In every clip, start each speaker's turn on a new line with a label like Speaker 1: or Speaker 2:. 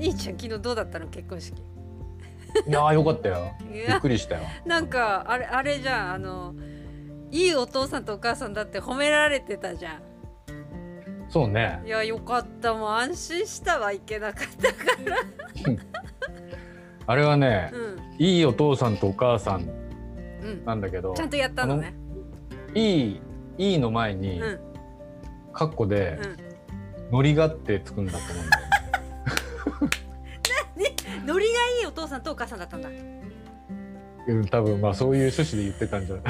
Speaker 1: 兄ちゃん昨日どうだったの結婚式？
Speaker 2: いやーよかったよ。
Speaker 1: い
Speaker 2: びっ
Speaker 1: や
Speaker 2: くりしたよ。
Speaker 1: なんかあれあれじゃんあのいいお父さんとお母さんだって褒められてたじゃん。
Speaker 2: そうね。
Speaker 1: いやよかった。もう安心したわいけなかったから。
Speaker 2: あれはね
Speaker 1: うん。
Speaker 2: いいお父さんとお母さん
Speaker 1: うん。
Speaker 2: なんだけど
Speaker 1: ちゃんとやったのね。
Speaker 2: いいいいの前に
Speaker 1: うん。
Speaker 2: カッコで
Speaker 1: うん。
Speaker 2: ノリがってつくんだと思うんだよ
Speaker 1: さんとお母さんだったんだ。
Speaker 2: うん多分まあそういう趣旨で言ってたんじゃない？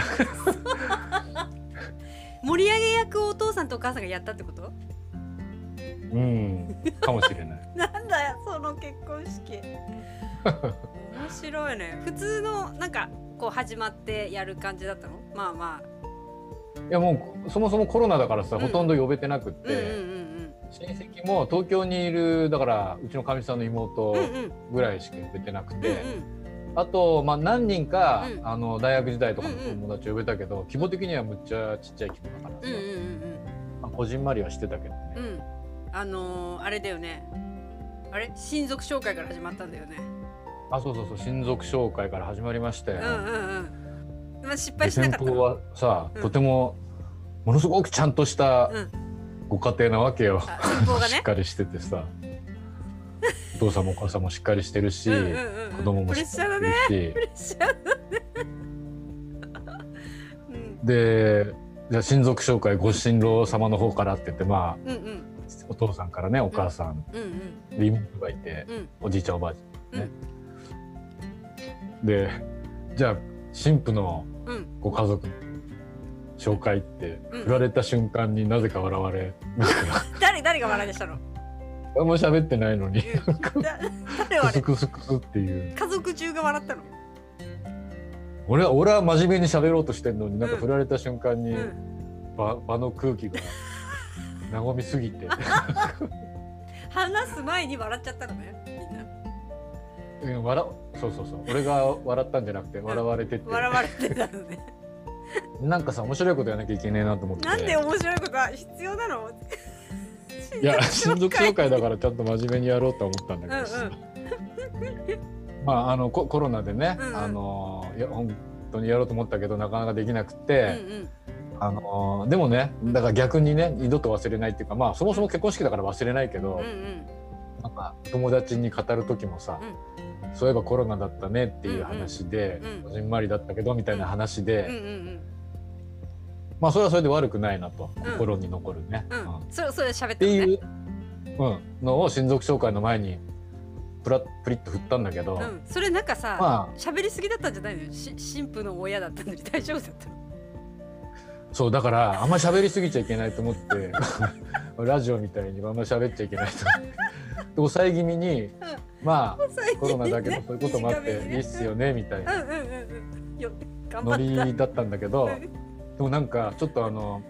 Speaker 1: 盛り上げ役をお父さんとお母さんがやったってこと？
Speaker 2: うんかもしれない。
Speaker 1: なんだよその結婚式。面白いね。普通のなんかこう始まってやる感じだったの？まあまあ。
Speaker 2: いやもうそもそもコロナだからさ、
Speaker 1: うん。
Speaker 2: ほとんど呼べてなくって、
Speaker 1: うんうん
Speaker 2: 親戚も東京にいるだからうちのかみさんの妹
Speaker 1: うんうん。うんうん
Speaker 2: ぐらいしか呼べてなくて、
Speaker 1: うん
Speaker 2: あと、まあ、何人か、
Speaker 1: うん。
Speaker 2: あの大学時代とかの
Speaker 1: うんうん。
Speaker 2: 友達呼べたけど、規模的にはむっちゃちっちゃい規模だからさ、
Speaker 1: うんうんうん
Speaker 2: まあ、こじんまりはしてたけどね、
Speaker 1: うん。うんあのー、あれだよね。あれ？親族紹介から始まったんだよね。
Speaker 2: あそうそうそう。親族紹介から始まりましたよ、
Speaker 1: うんうんうん。まあ失敗
Speaker 2: で
Speaker 1: しなかった
Speaker 2: はさ、
Speaker 1: うん。
Speaker 2: とてもものすごくちゃんとした
Speaker 1: うん
Speaker 2: ご家庭なわけよ、
Speaker 1: ね。
Speaker 2: しっかりしててさ。お父さんもお母さんもしっかりしてるし、
Speaker 1: うんうんうんうん。
Speaker 2: 子供もしっかりしてるし、でじゃあ親族紹介ご新郎様の方からって言ってまあ
Speaker 1: うんうん
Speaker 2: お父さんからねお母さん、
Speaker 1: うんうん。
Speaker 2: がいて、
Speaker 1: うん。
Speaker 2: おじいちゃんおばあちゃんね、でじゃあ神父の
Speaker 1: うん。
Speaker 2: ご家族の紹介って
Speaker 1: うん。
Speaker 2: 振られた瞬間になぜか笑われみたいな
Speaker 1: 誰誰が笑いでしたの？
Speaker 2: あんま喋ってないのに。
Speaker 1: うん。
Speaker 2: クスクスクスっていう。
Speaker 1: 家族中が笑ったの？
Speaker 2: 俺は俺は真面目に喋ろうとしてんのになんか振られた瞬間に
Speaker 1: うん。
Speaker 2: 場場の空気が和みすぎて。
Speaker 1: 話す前に笑っちゃったのねみんな。
Speaker 2: うん笑そうそうそう。俺が笑ったんじゃなくて笑われてて。
Speaker 1: 笑われてたのね
Speaker 2: なんかさ面白いことやらなきゃいけねえなと思って。
Speaker 1: なんで面白いことは必要なの？
Speaker 2: いや親族紹介だからちゃんと真面目にやろうと思ったんだけどさ、まああのココロナでね、
Speaker 1: うんうん。
Speaker 2: あのいや本当にやろうと思ったけどなかなかできなく
Speaker 1: うん
Speaker 2: て、あのでもねだから逆にね二度と忘れないっていうかまあそもそも結婚式だから忘れないけど、
Speaker 1: うんうん
Speaker 2: なんか友達に語る時もさ、そういえばコロナだったねっていう話で、
Speaker 1: うんうん
Speaker 2: こじんまりだったけどみたいな話で、
Speaker 1: うん。うんうん
Speaker 2: まあそれはそれで悪くないなと、
Speaker 1: うん。
Speaker 2: 心に残るね。
Speaker 1: うん。
Speaker 2: うん。
Speaker 1: うんそれそれ喋っ
Speaker 2: て
Speaker 1: のね。
Speaker 2: いう、うん、のを親族紹介の前にプラップリッと振ったんだけど、
Speaker 1: うん。それなんかさ
Speaker 2: ま
Speaker 1: 喋りすぎだったんじゃないの？よし神父の親だったのに大丈夫だったの？
Speaker 2: あそうだからあんま喋りすぎちゃいけないと思ってラジオみたいにあんま喋っちゃいけないと。抑え気味に、まあコロナだけどそういうこともあっていいっすよねみたいな。ノリだったんだけど
Speaker 1: うん。
Speaker 2: でもなんかちょっとあの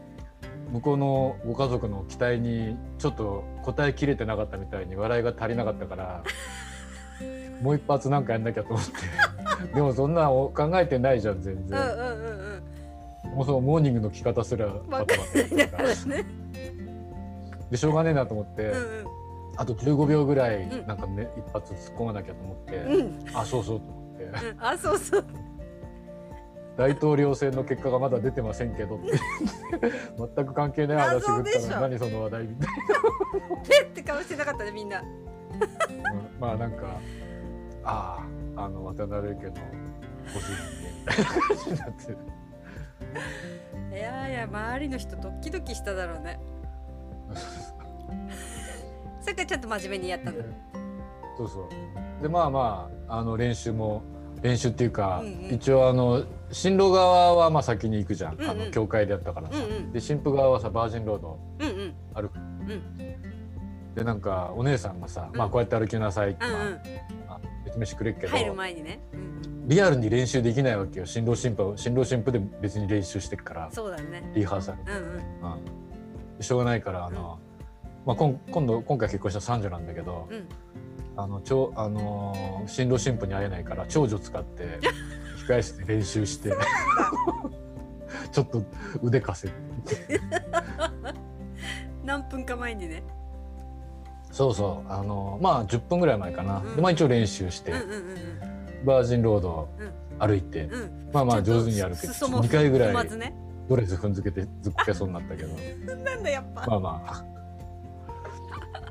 Speaker 2: 向こうのご家族の期待にちょっと答えきれてなかったみたいに笑いが足りなかったからもう一発なんかやんなきゃと思って。でもそんな考えてないじゃん全然、
Speaker 1: うんうんうんうん。
Speaker 2: もうそのモーニングの着方すらバタバタやったかでしょうがねえなと思って、
Speaker 1: うん
Speaker 2: あと15秒ぐらい
Speaker 1: うん。
Speaker 2: なんかね、一発突っ込まなきゃと思って、
Speaker 1: うん。うん
Speaker 2: あそうそうと思って。
Speaker 1: うん。あそうそう。
Speaker 2: 大統領選の結果がまだ出てませんけどって。全く関係ない話振ったら何その話題みたい
Speaker 1: ペって顔してなかったねみんな。
Speaker 2: な、うんまあなんかあああの渡辺家のご主人ねみたいな感じになって
Speaker 1: いやいや周りの人ドキドキしただろうね それからちゃんと真面目にやったの？
Speaker 2: そうそう。でまあまああの練習も練習っていうか、
Speaker 1: うんうん。
Speaker 2: 一応あの新郎側はまあ先に行くじゃん、
Speaker 1: うんうん。
Speaker 2: あの教会でやったからさ、
Speaker 1: うんうん。
Speaker 2: で新婦側はさバージンロード。
Speaker 1: うんうん。
Speaker 2: 歩く
Speaker 1: うん。
Speaker 2: でなんかお姉さんがさ、
Speaker 1: うん。
Speaker 2: まあこうやって歩きなさいって、
Speaker 1: うん
Speaker 2: まあまあ説明してくれるけど
Speaker 1: 入る前にね、うん
Speaker 2: リアルに練習できないわけよ。新郎新婦は新郎新婦で別に練習してるから。
Speaker 1: そうだね。
Speaker 2: リハーサル、
Speaker 1: うん。うん
Speaker 2: しょうがないからあの、まあ、今今度今回結婚した三女なんだけど、
Speaker 1: うん。
Speaker 2: あのちょあのー新郎新婦に会えないから長女使って控え室で練習して ちょっと腕稼いで
Speaker 1: 何分か前にね。
Speaker 2: そうそう。あのまあ10分ぐらい前かな、
Speaker 1: うん。
Speaker 2: でまあ一応練習して、
Speaker 1: うんうんうん
Speaker 2: バージンロード
Speaker 1: うん。
Speaker 2: 歩いて、
Speaker 1: うん。うん
Speaker 2: まあまあ上手に歩けて
Speaker 1: 裾も
Speaker 2: 2回ぐらいドレス踏んづけてずっこけそうになったけど。
Speaker 1: なんだやっぱ、
Speaker 2: まあまあ。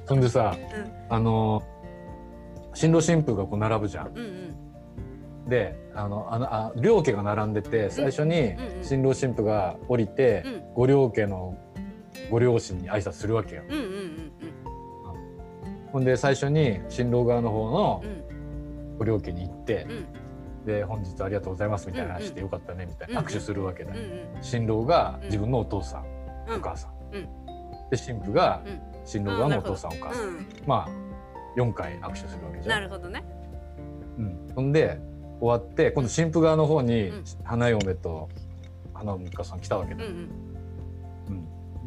Speaker 2: そんでさ
Speaker 1: うん。
Speaker 2: あの新郎新婦がこう並ぶじゃん。
Speaker 1: うんうん。
Speaker 2: であのあのあ両家が並んでて最初に新郎新婦が降りて、
Speaker 1: うん。
Speaker 2: ご両家のご両親に挨拶するわけよ。
Speaker 1: うんうん。うん。
Speaker 2: ほんで最初に新郎側の方の
Speaker 1: うん。
Speaker 2: ご両家に行って
Speaker 1: う、ん
Speaker 2: で本日はありがとうございますみたいな話してよかったねみたいな
Speaker 1: うん
Speaker 2: 握手するわけだ新郎が自分のお父さん、
Speaker 1: うん。
Speaker 2: お母さん、
Speaker 1: うん。
Speaker 2: で新婦が
Speaker 1: うん。
Speaker 2: 新郎側のお父さん、お母さん、
Speaker 1: うん。
Speaker 2: まあ4回握手するわけじゃ。
Speaker 1: なんるほどね。
Speaker 2: うん、ほんで終わって今度新婦側の方に
Speaker 1: うん。
Speaker 2: 花嫁と花婿さん来たわけだ。
Speaker 1: うん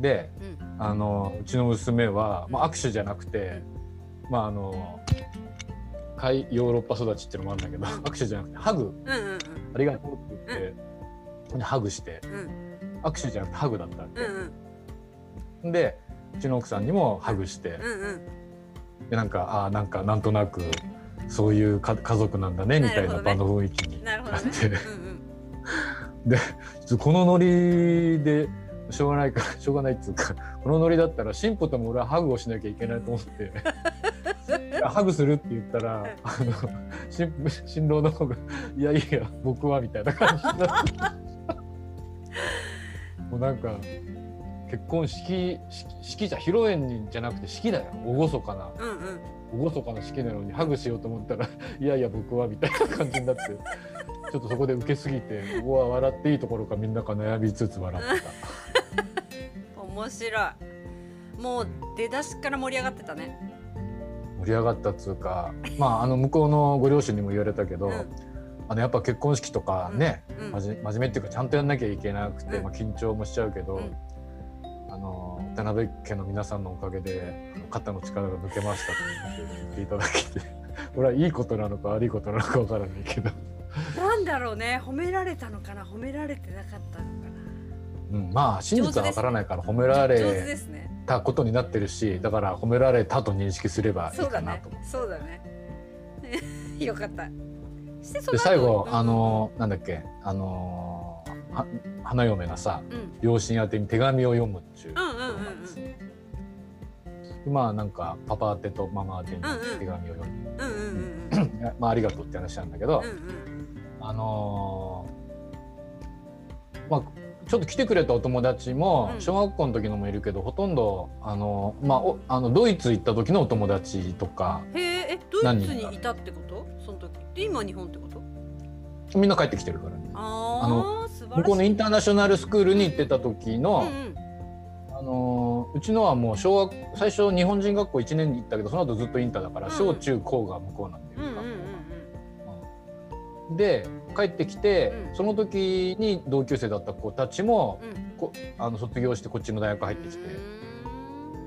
Speaker 2: で
Speaker 1: うん。
Speaker 2: あのうちの娘は、まあ、握手じゃなくて、まああの海ヨーロッパ育ちっていうのもあるんだけど、
Speaker 1: うん。
Speaker 2: 握手じゃなくてハグ。
Speaker 1: うんうん
Speaker 2: ありがとうって言って、ハグして。
Speaker 1: うん。うん
Speaker 2: 握手じゃなくてハグだったわけ。
Speaker 1: うんうん。
Speaker 2: でうちの奥さんにもハグして、
Speaker 1: うんうん。
Speaker 2: でなんかああなんかなんとなくそういうか家族なんだねみたいな場の雰囲気に
Speaker 1: な
Speaker 2: って、
Speaker 1: うんうん。
Speaker 2: ちょっとこのノリでしょうがないからしょうがないっつうかこのノリだったら新婦とも俺はハグをしなきゃいけないと思ってハグするって言ったらあの 新郎の方が「いやいや僕は」みたいな感じになって。もうなんか結婚式式式じゃ披露宴じゃなくて式だよ。厳かな
Speaker 1: うんうん。
Speaker 2: 厳かな式なのにハグしようと思ったら「いやいや僕は」みたいな感じになってちょっとそこで受けすぎてここは笑っていいところかみんなが悩みつつ笑ってた。
Speaker 1: 面白い。もう出だしから盛り上がってたね
Speaker 2: 盛り上がったっつうかまああの向こうのご両親にも言われたけど、
Speaker 1: うん。
Speaker 2: あのやっぱ結婚式とかね、
Speaker 1: うん。
Speaker 2: まじ真面目っていうかちゃんとやんなきゃいけなくて、
Speaker 1: うん。
Speaker 2: まあ、緊張もしちゃうけど、
Speaker 1: うん。
Speaker 2: あの渡辺家の皆さんのおかげで肩の力が抜けましたって言っていただけて これはいいことなのか悪いことなのかわからないけど。
Speaker 1: なんだろうね褒められたのかな褒められてなかったのか
Speaker 2: うん、まあ真実はわからないから褒められたことになってるしだから褒められたと認識すればいいかなと思って。
Speaker 1: そうだね。よかった。
Speaker 2: で最後、
Speaker 1: うん
Speaker 2: あのなんだっけ。あのは花嫁がさ
Speaker 1: うん。
Speaker 2: 両親宛てに手紙を読むっちゅう。
Speaker 1: うんうんうんうん
Speaker 2: でまあなんかパパ宛てとママ宛てに手紙を読む、
Speaker 1: うんうん
Speaker 2: まあありがとうって話なんだけど、
Speaker 1: うんうん。
Speaker 2: あのーまあちょっと来てくれたお友達も
Speaker 1: うん。
Speaker 2: 小学校の時のもいるけど、ほとんどあの、まあ、おあのドイツ行った時のお友達とか
Speaker 1: へええドイツにいたってこと？その時。で今日本ってこと？
Speaker 2: みんな帰ってきてるからね。
Speaker 1: ああ素晴らしい。
Speaker 2: 向こうのインターナショナルスクールに行ってた時の、
Speaker 1: うんうん。
Speaker 2: あのーうちのはもう小学最初日本人学校1年に行ったけどその後ずっとインターだから、
Speaker 1: うん。
Speaker 2: 小中高が向こうなんだよ、
Speaker 1: うんうんうん
Speaker 2: で帰ってきて、
Speaker 1: うん。
Speaker 2: その時に同級生だった子たちも
Speaker 1: うん。
Speaker 2: あの卒業してこっちの大学入ってきて。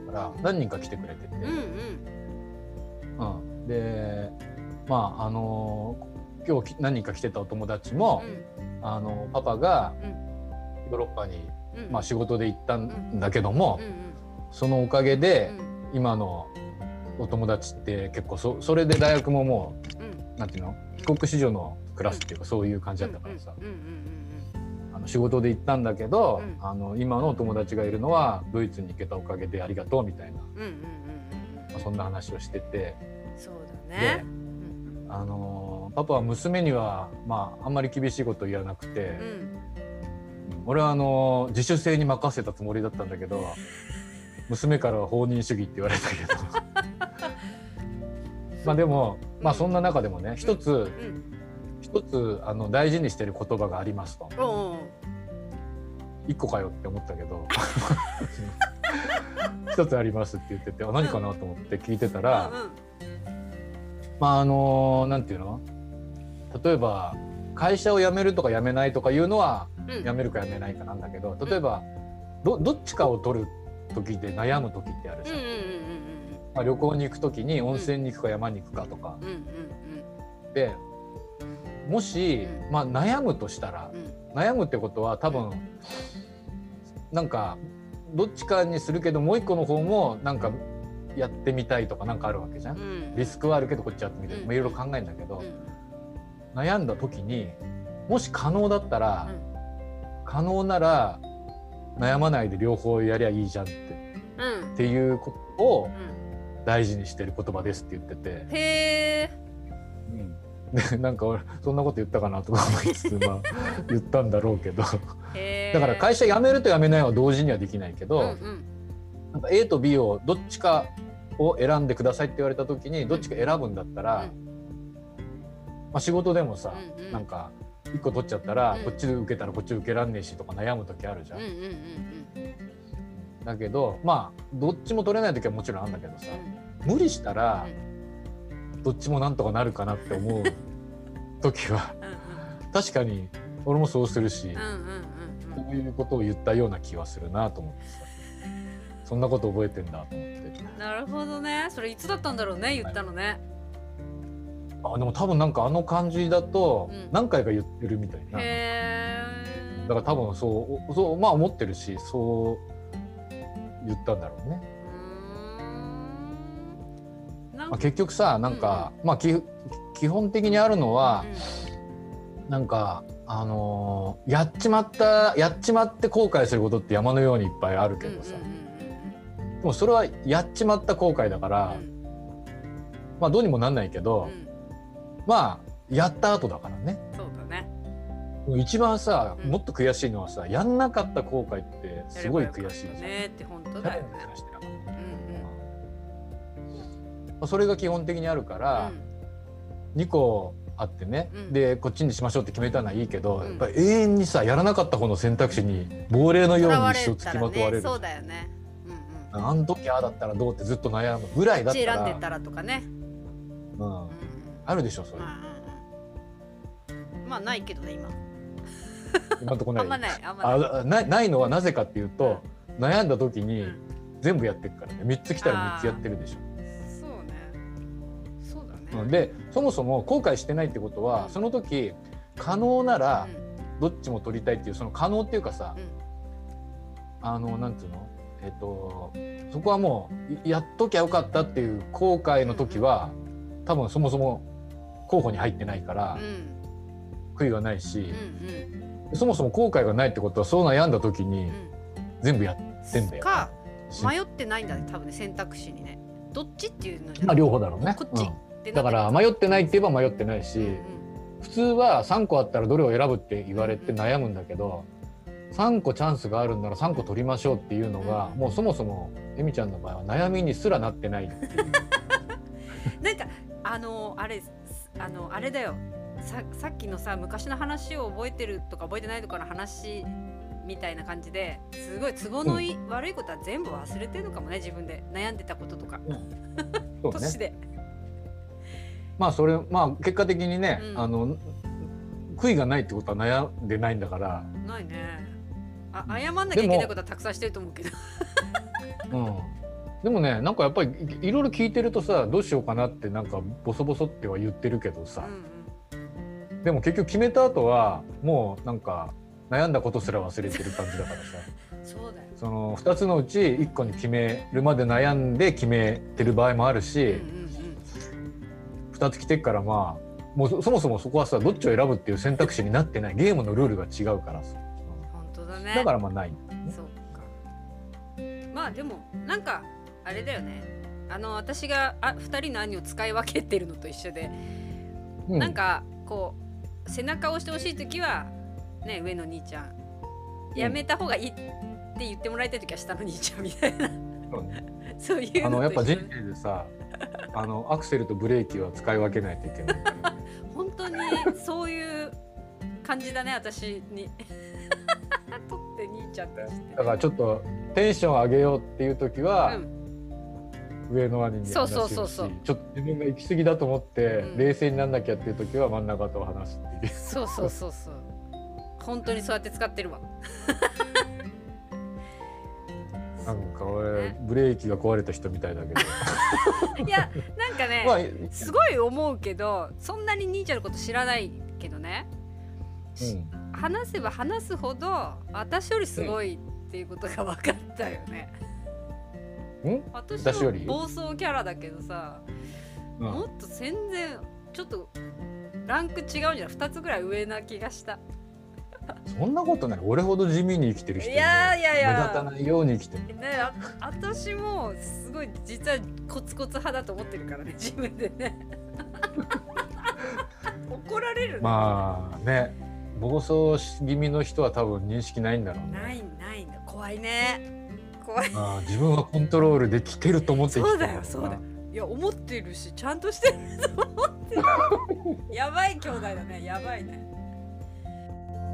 Speaker 2: から何人か来てくれてて、
Speaker 1: うん
Speaker 2: でまああのー今日き何人か来てたお友達も、あのパパが
Speaker 1: うん。
Speaker 2: ヨーロッパに、
Speaker 1: うん。
Speaker 2: まあ、仕事で行ったんだけども、そのおかげで、
Speaker 1: うん。
Speaker 2: 今のお友達って結構そそれで大学もも
Speaker 1: うん。
Speaker 2: うなんていうの？帰国子女のクラスっていうかそういう感じだったからさ、あの仕事で行ったんだけど、
Speaker 1: うん。
Speaker 2: あの今のお友達がいるのはドイツに行けたおかげでありがとうみたいな、まあ、そんな話をしてて。
Speaker 1: そうだね。
Speaker 2: であのパパは娘には、まあ、あんまり厳しいこと言わなくて、
Speaker 1: うん。うん
Speaker 2: 俺はあの自主性に任せたつもりだったんだけど娘からは放任主義って言われたけど。まあでも、まあそんな中でもね一つ
Speaker 1: うん
Speaker 2: 一つあの大事にしてる言葉がありますと。一個かよって思ったけど。一つありますって言っててあ何かなと思って聞いてたら、
Speaker 1: うんうん
Speaker 2: まああのなんていうの？例えば会社を辞めるとか辞めないとかいうのは
Speaker 1: うん。
Speaker 2: 辞めるか辞めないかなんだけど例えばどどっちかを取る時で悩む時ってあるじゃん。
Speaker 1: うんうん。
Speaker 2: まあ、旅行に行く時に温泉に行くか山に行くかとか。
Speaker 1: うんうんうん。
Speaker 2: でもし、
Speaker 1: うん。
Speaker 2: まあ、悩むとしたら
Speaker 1: うん。うん
Speaker 2: 悩むってことは多分なんかどっちかにするけどもう一個の方もなんかやってみたいとかなんかあるわけじゃん、
Speaker 1: うん。
Speaker 2: リスクはあるけどこっちやってみたい、
Speaker 1: うん。
Speaker 2: まあ、いろいろ考えるんだけど、
Speaker 1: うん。
Speaker 2: 悩んだ時にもし可能だったら、可能なら悩まないで両方やりゃいいじゃんって
Speaker 1: うん。
Speaker 2: っていうことを
Speaker 1: うん。
Speaker 2: 大事にしてる言葉ですって言ってて、
Speaker 1: へえ
Speaker 2: でなんか俺そんなこと言ったかなとか思いつつ、まあ、言ったんだろうけど。だから会社辞めると辞めないは同時にはできないけど、
Speaker 1: うんうん。
Speaker 2: なんか A と B をどっちかを選んでくださいって言われた時にどっちか選ぶんだったら、
Speaker 1: うん。
Speaker 2: まあ、仕事でもさ、
Speaker 1: うんうん。
Speaker 2: なんか1個取っちゃったら、
Speaker 1: うん
Speaker 2: こっちで受けたらこっち受けらんねえしとか悩む時あるじゃん。
Speaker 1: うんうんうん
Speaker 2: だけどまあどっちも取れない時はもちろんあるんだけどさ
Speaker 1: うん。
Speaker 2: 無理したらどっちもなんとかなるかなって思う時は。
Speaker 1: うん
Speaker 2: 確かに俺もそうするし、
Speaker 1: うんうんうんうん。うん
Speaker 2: こういうことを言ったような気はするなと思ってさ。そんなこと覚えてんだと思って。
Speaker 1: なるほどね。それいつだったんだろうね言ったのね。
Speaker 2: あでも多分なんかあの感じだと
Speaker 1: うん。
Speaker 2: 何回か言ってるみたいな、
Speaker 1: へえ
Speaker 2: だから多分そうそうまあ思ってるしそう言ったんだろうね、まあ、結局さなんか、まあき基本的にあるのは、なんかあのーやっちまったやっちまって後悔することって山のようにいっぱいあるけどさ、でもそれはやっちまった後悔だから、まあどうにもなんないけど、まあやった後だからね。
Speaker 1: そうだね。
Speaker 2: 一番さ、
Speaker 1: うん。
Speaker 2: もっと悔しいのはさやんなかった後悔ってすごい悔しいじゃん。
Speaker 1: ねって本当だよね。
Speaker 2: それが基本的にあるから、2個あってね、
Speaker 1: うん。
Speaker 2: でこっちにしましょうって決めたのはいいけど、
Speaker 1: うん。
Speaker 2: やっぱり永遠にさやらなかった方の選択肢に亡霊のように一生つきまとわれる。
Speaker 1: そうだよね。うんうん。
Speaker 2: あん時ああだったらどうってずっと悩む。ぐらいだ
Speaker 1: こっ
Speaker 2: ったら。
Speaker 1: ち選んでたらとかね。
Speaker 2: うん。
Speaker 1: うん。うん
Speaker 2: あるでしょそれ、
Speaker 1: まあないけどね今。
Speaker 2: 今んとこない
Speaker 1: あんまないあんまない。
Speaker 2: あないのはなぜかっていうと、悩んだ時に
Speaker 1: うん。
Speaker 2: 全部やってるからね。3つ来たら3つやってるでしょ、でそもそも後悔してないってことは、
Speaker 1: うん。
Speaker 2: その時可能なら
Speaker 1: うん。
Speaker 2: どっちも取りたいっていうその可能っていうかさ、
Speaker 1: うん。
Speaker 2: あのなんつうの？えっ、とそこはもういやっときゃよかったっていう後悔の時は、多分そもそも候補に入ってないから、
Speaker 1: うん。
Speaker 2: 悔いがないし、
Speaker 1: うん
Speaker 2: そもそも後悔がないってことはそう悩んだ時に
Speaker 1: うん。
Speaker 2: 全部やってんだよ。
Speaker 1: か。
Speaker 2: し
Speaker 1: 迷ってないんだね多分ね選択肢にね。どっちっていうのじゃ
Speaker 2: まあ両方だろうね。
Speaker 1: こっち。
Speaker 2: うんだから迷ってないって言えば迷ってないし、普通は3個あったらどれを選ぶって言われて悩むんだけど3個チャンスがあるんなら3個取りましょうっていうのが、
Speaker 1: うん
Speaker 2: もうそもそもえみちゃんの場合は悩みにすらなってないっていう。
Speaker 1: う んなんかあのあれあのあれだよ。ささっきのさ昔の話を覚えてるとか覚えてないとかの話みたいな感じですごい都合のいい、悪いことは全部忘れてるのかもね自分で悩んでたこととか、
Speaker 2: そうね。
Speaker 1: 年で
Speaker 2: まあそれまあ結果的にね、
Speaker 1: うん。
Speaker 2: あの悔いがないってことは悩んでないんだから、
Speaker 1: ないね。あ謝んなきゃいけないことはたくさんしてると思うけど。
Speaker 2: うん、でもねなんかやっぱりいいろいろ聞いてるとさどうしようかなってなんかボソボソっては言ってるけどさ、
Speaker 1: うん
Speaker 2: でも結局決めた後はもうなんか悩んだことすら忘れてる感じだからさ。
Speaker 1: うん、そうだよ、
Speaker 2: その2つのうち1個に決めるまで悩んで決めてる場合もあるし、
Speaker 1: うんうんうん、
Speaker 2: 2つ来てっからまあもうそそもそもそこはさどっちを選ぶっていう選択肢になってない。ゲームのルールが違うからさ、
Speaker 1: 本当だね。
Speaker 2: だからまあない。
Speaker 1: そうか。まあでもなんかあれだよね。あの私があ2人の兄を使い分けてるのと一緒で、
Speaker 2: うん。
Speaker 1: なんかこう背中を押してほしい時はね上の兄ちゃん。やめた方がいいって言ってもらいたい時は下の兄ちゃんみたいな。
Speaker 2: そうね。
Speaker 1: そういう
Speaker 2: あのやっぱ人生でさあのアクセルとブレーキは使い分けないといけない。
Speaker 1: 本当にそういう感じだね私に。とって兄ちゃんとして。
Speaker 2: だからちょっとテンション上げようっていう時は、
Speaker 1: うん。
Speaker 2: 上の兄に話をし
Speaker 1: そうそうそう。
Speaker 2: ちょっと自分が行き過ぎだと思って、
Speaker 1: うん。
Speaker 2: 冷静になんなきゃっていう時は真ん中と話すっていう。
Speaker 1: そうそうそうそう。本当にそうやって使ってるわ
Speaker 2: なんか俺ブレーキが壊れた人みたいだけど。
Speaker 1: いやなんかね、
Speaker 2: まあ
Speaker 1: すごい思うけどそんなに兄ちゃんのこと知らないけどね、
Speaker 2: うん。
Speaker 1: 話せば話すほど私よりすごいっていうことが分かったよね。
Speaker 2: ん？
Speaker 1: 私
Speaker 2: 私より？
Speaker 1: は暴走キャラだけどさ、
Speaker 2: うん。
Speaker 1: もっと全然ちょっとランク違うんじゃない？2つぐらい上な気がした
Speaker 2: そんなことない。俺ほど地味に生きてる人
Speaker 1: いやいやいや。
Speaker 2: 目立たないように生きてる。
Speaker 1: ねあ私もすごい実はコツコツ派だと思ってるからね 自分でね。怒られるね
Speaker 2: まあね暴走気味の人は多分認識ないんだろうね。
Speaker 1: ないないんだ。怖いね。怖い。
Speaker 2: ああ自分はコントロールできてると思って生き
Speaker 1: そうだよそうだよ。いや思ってるしちゃんとしてると思ってる。やばい兄弟だねやばいね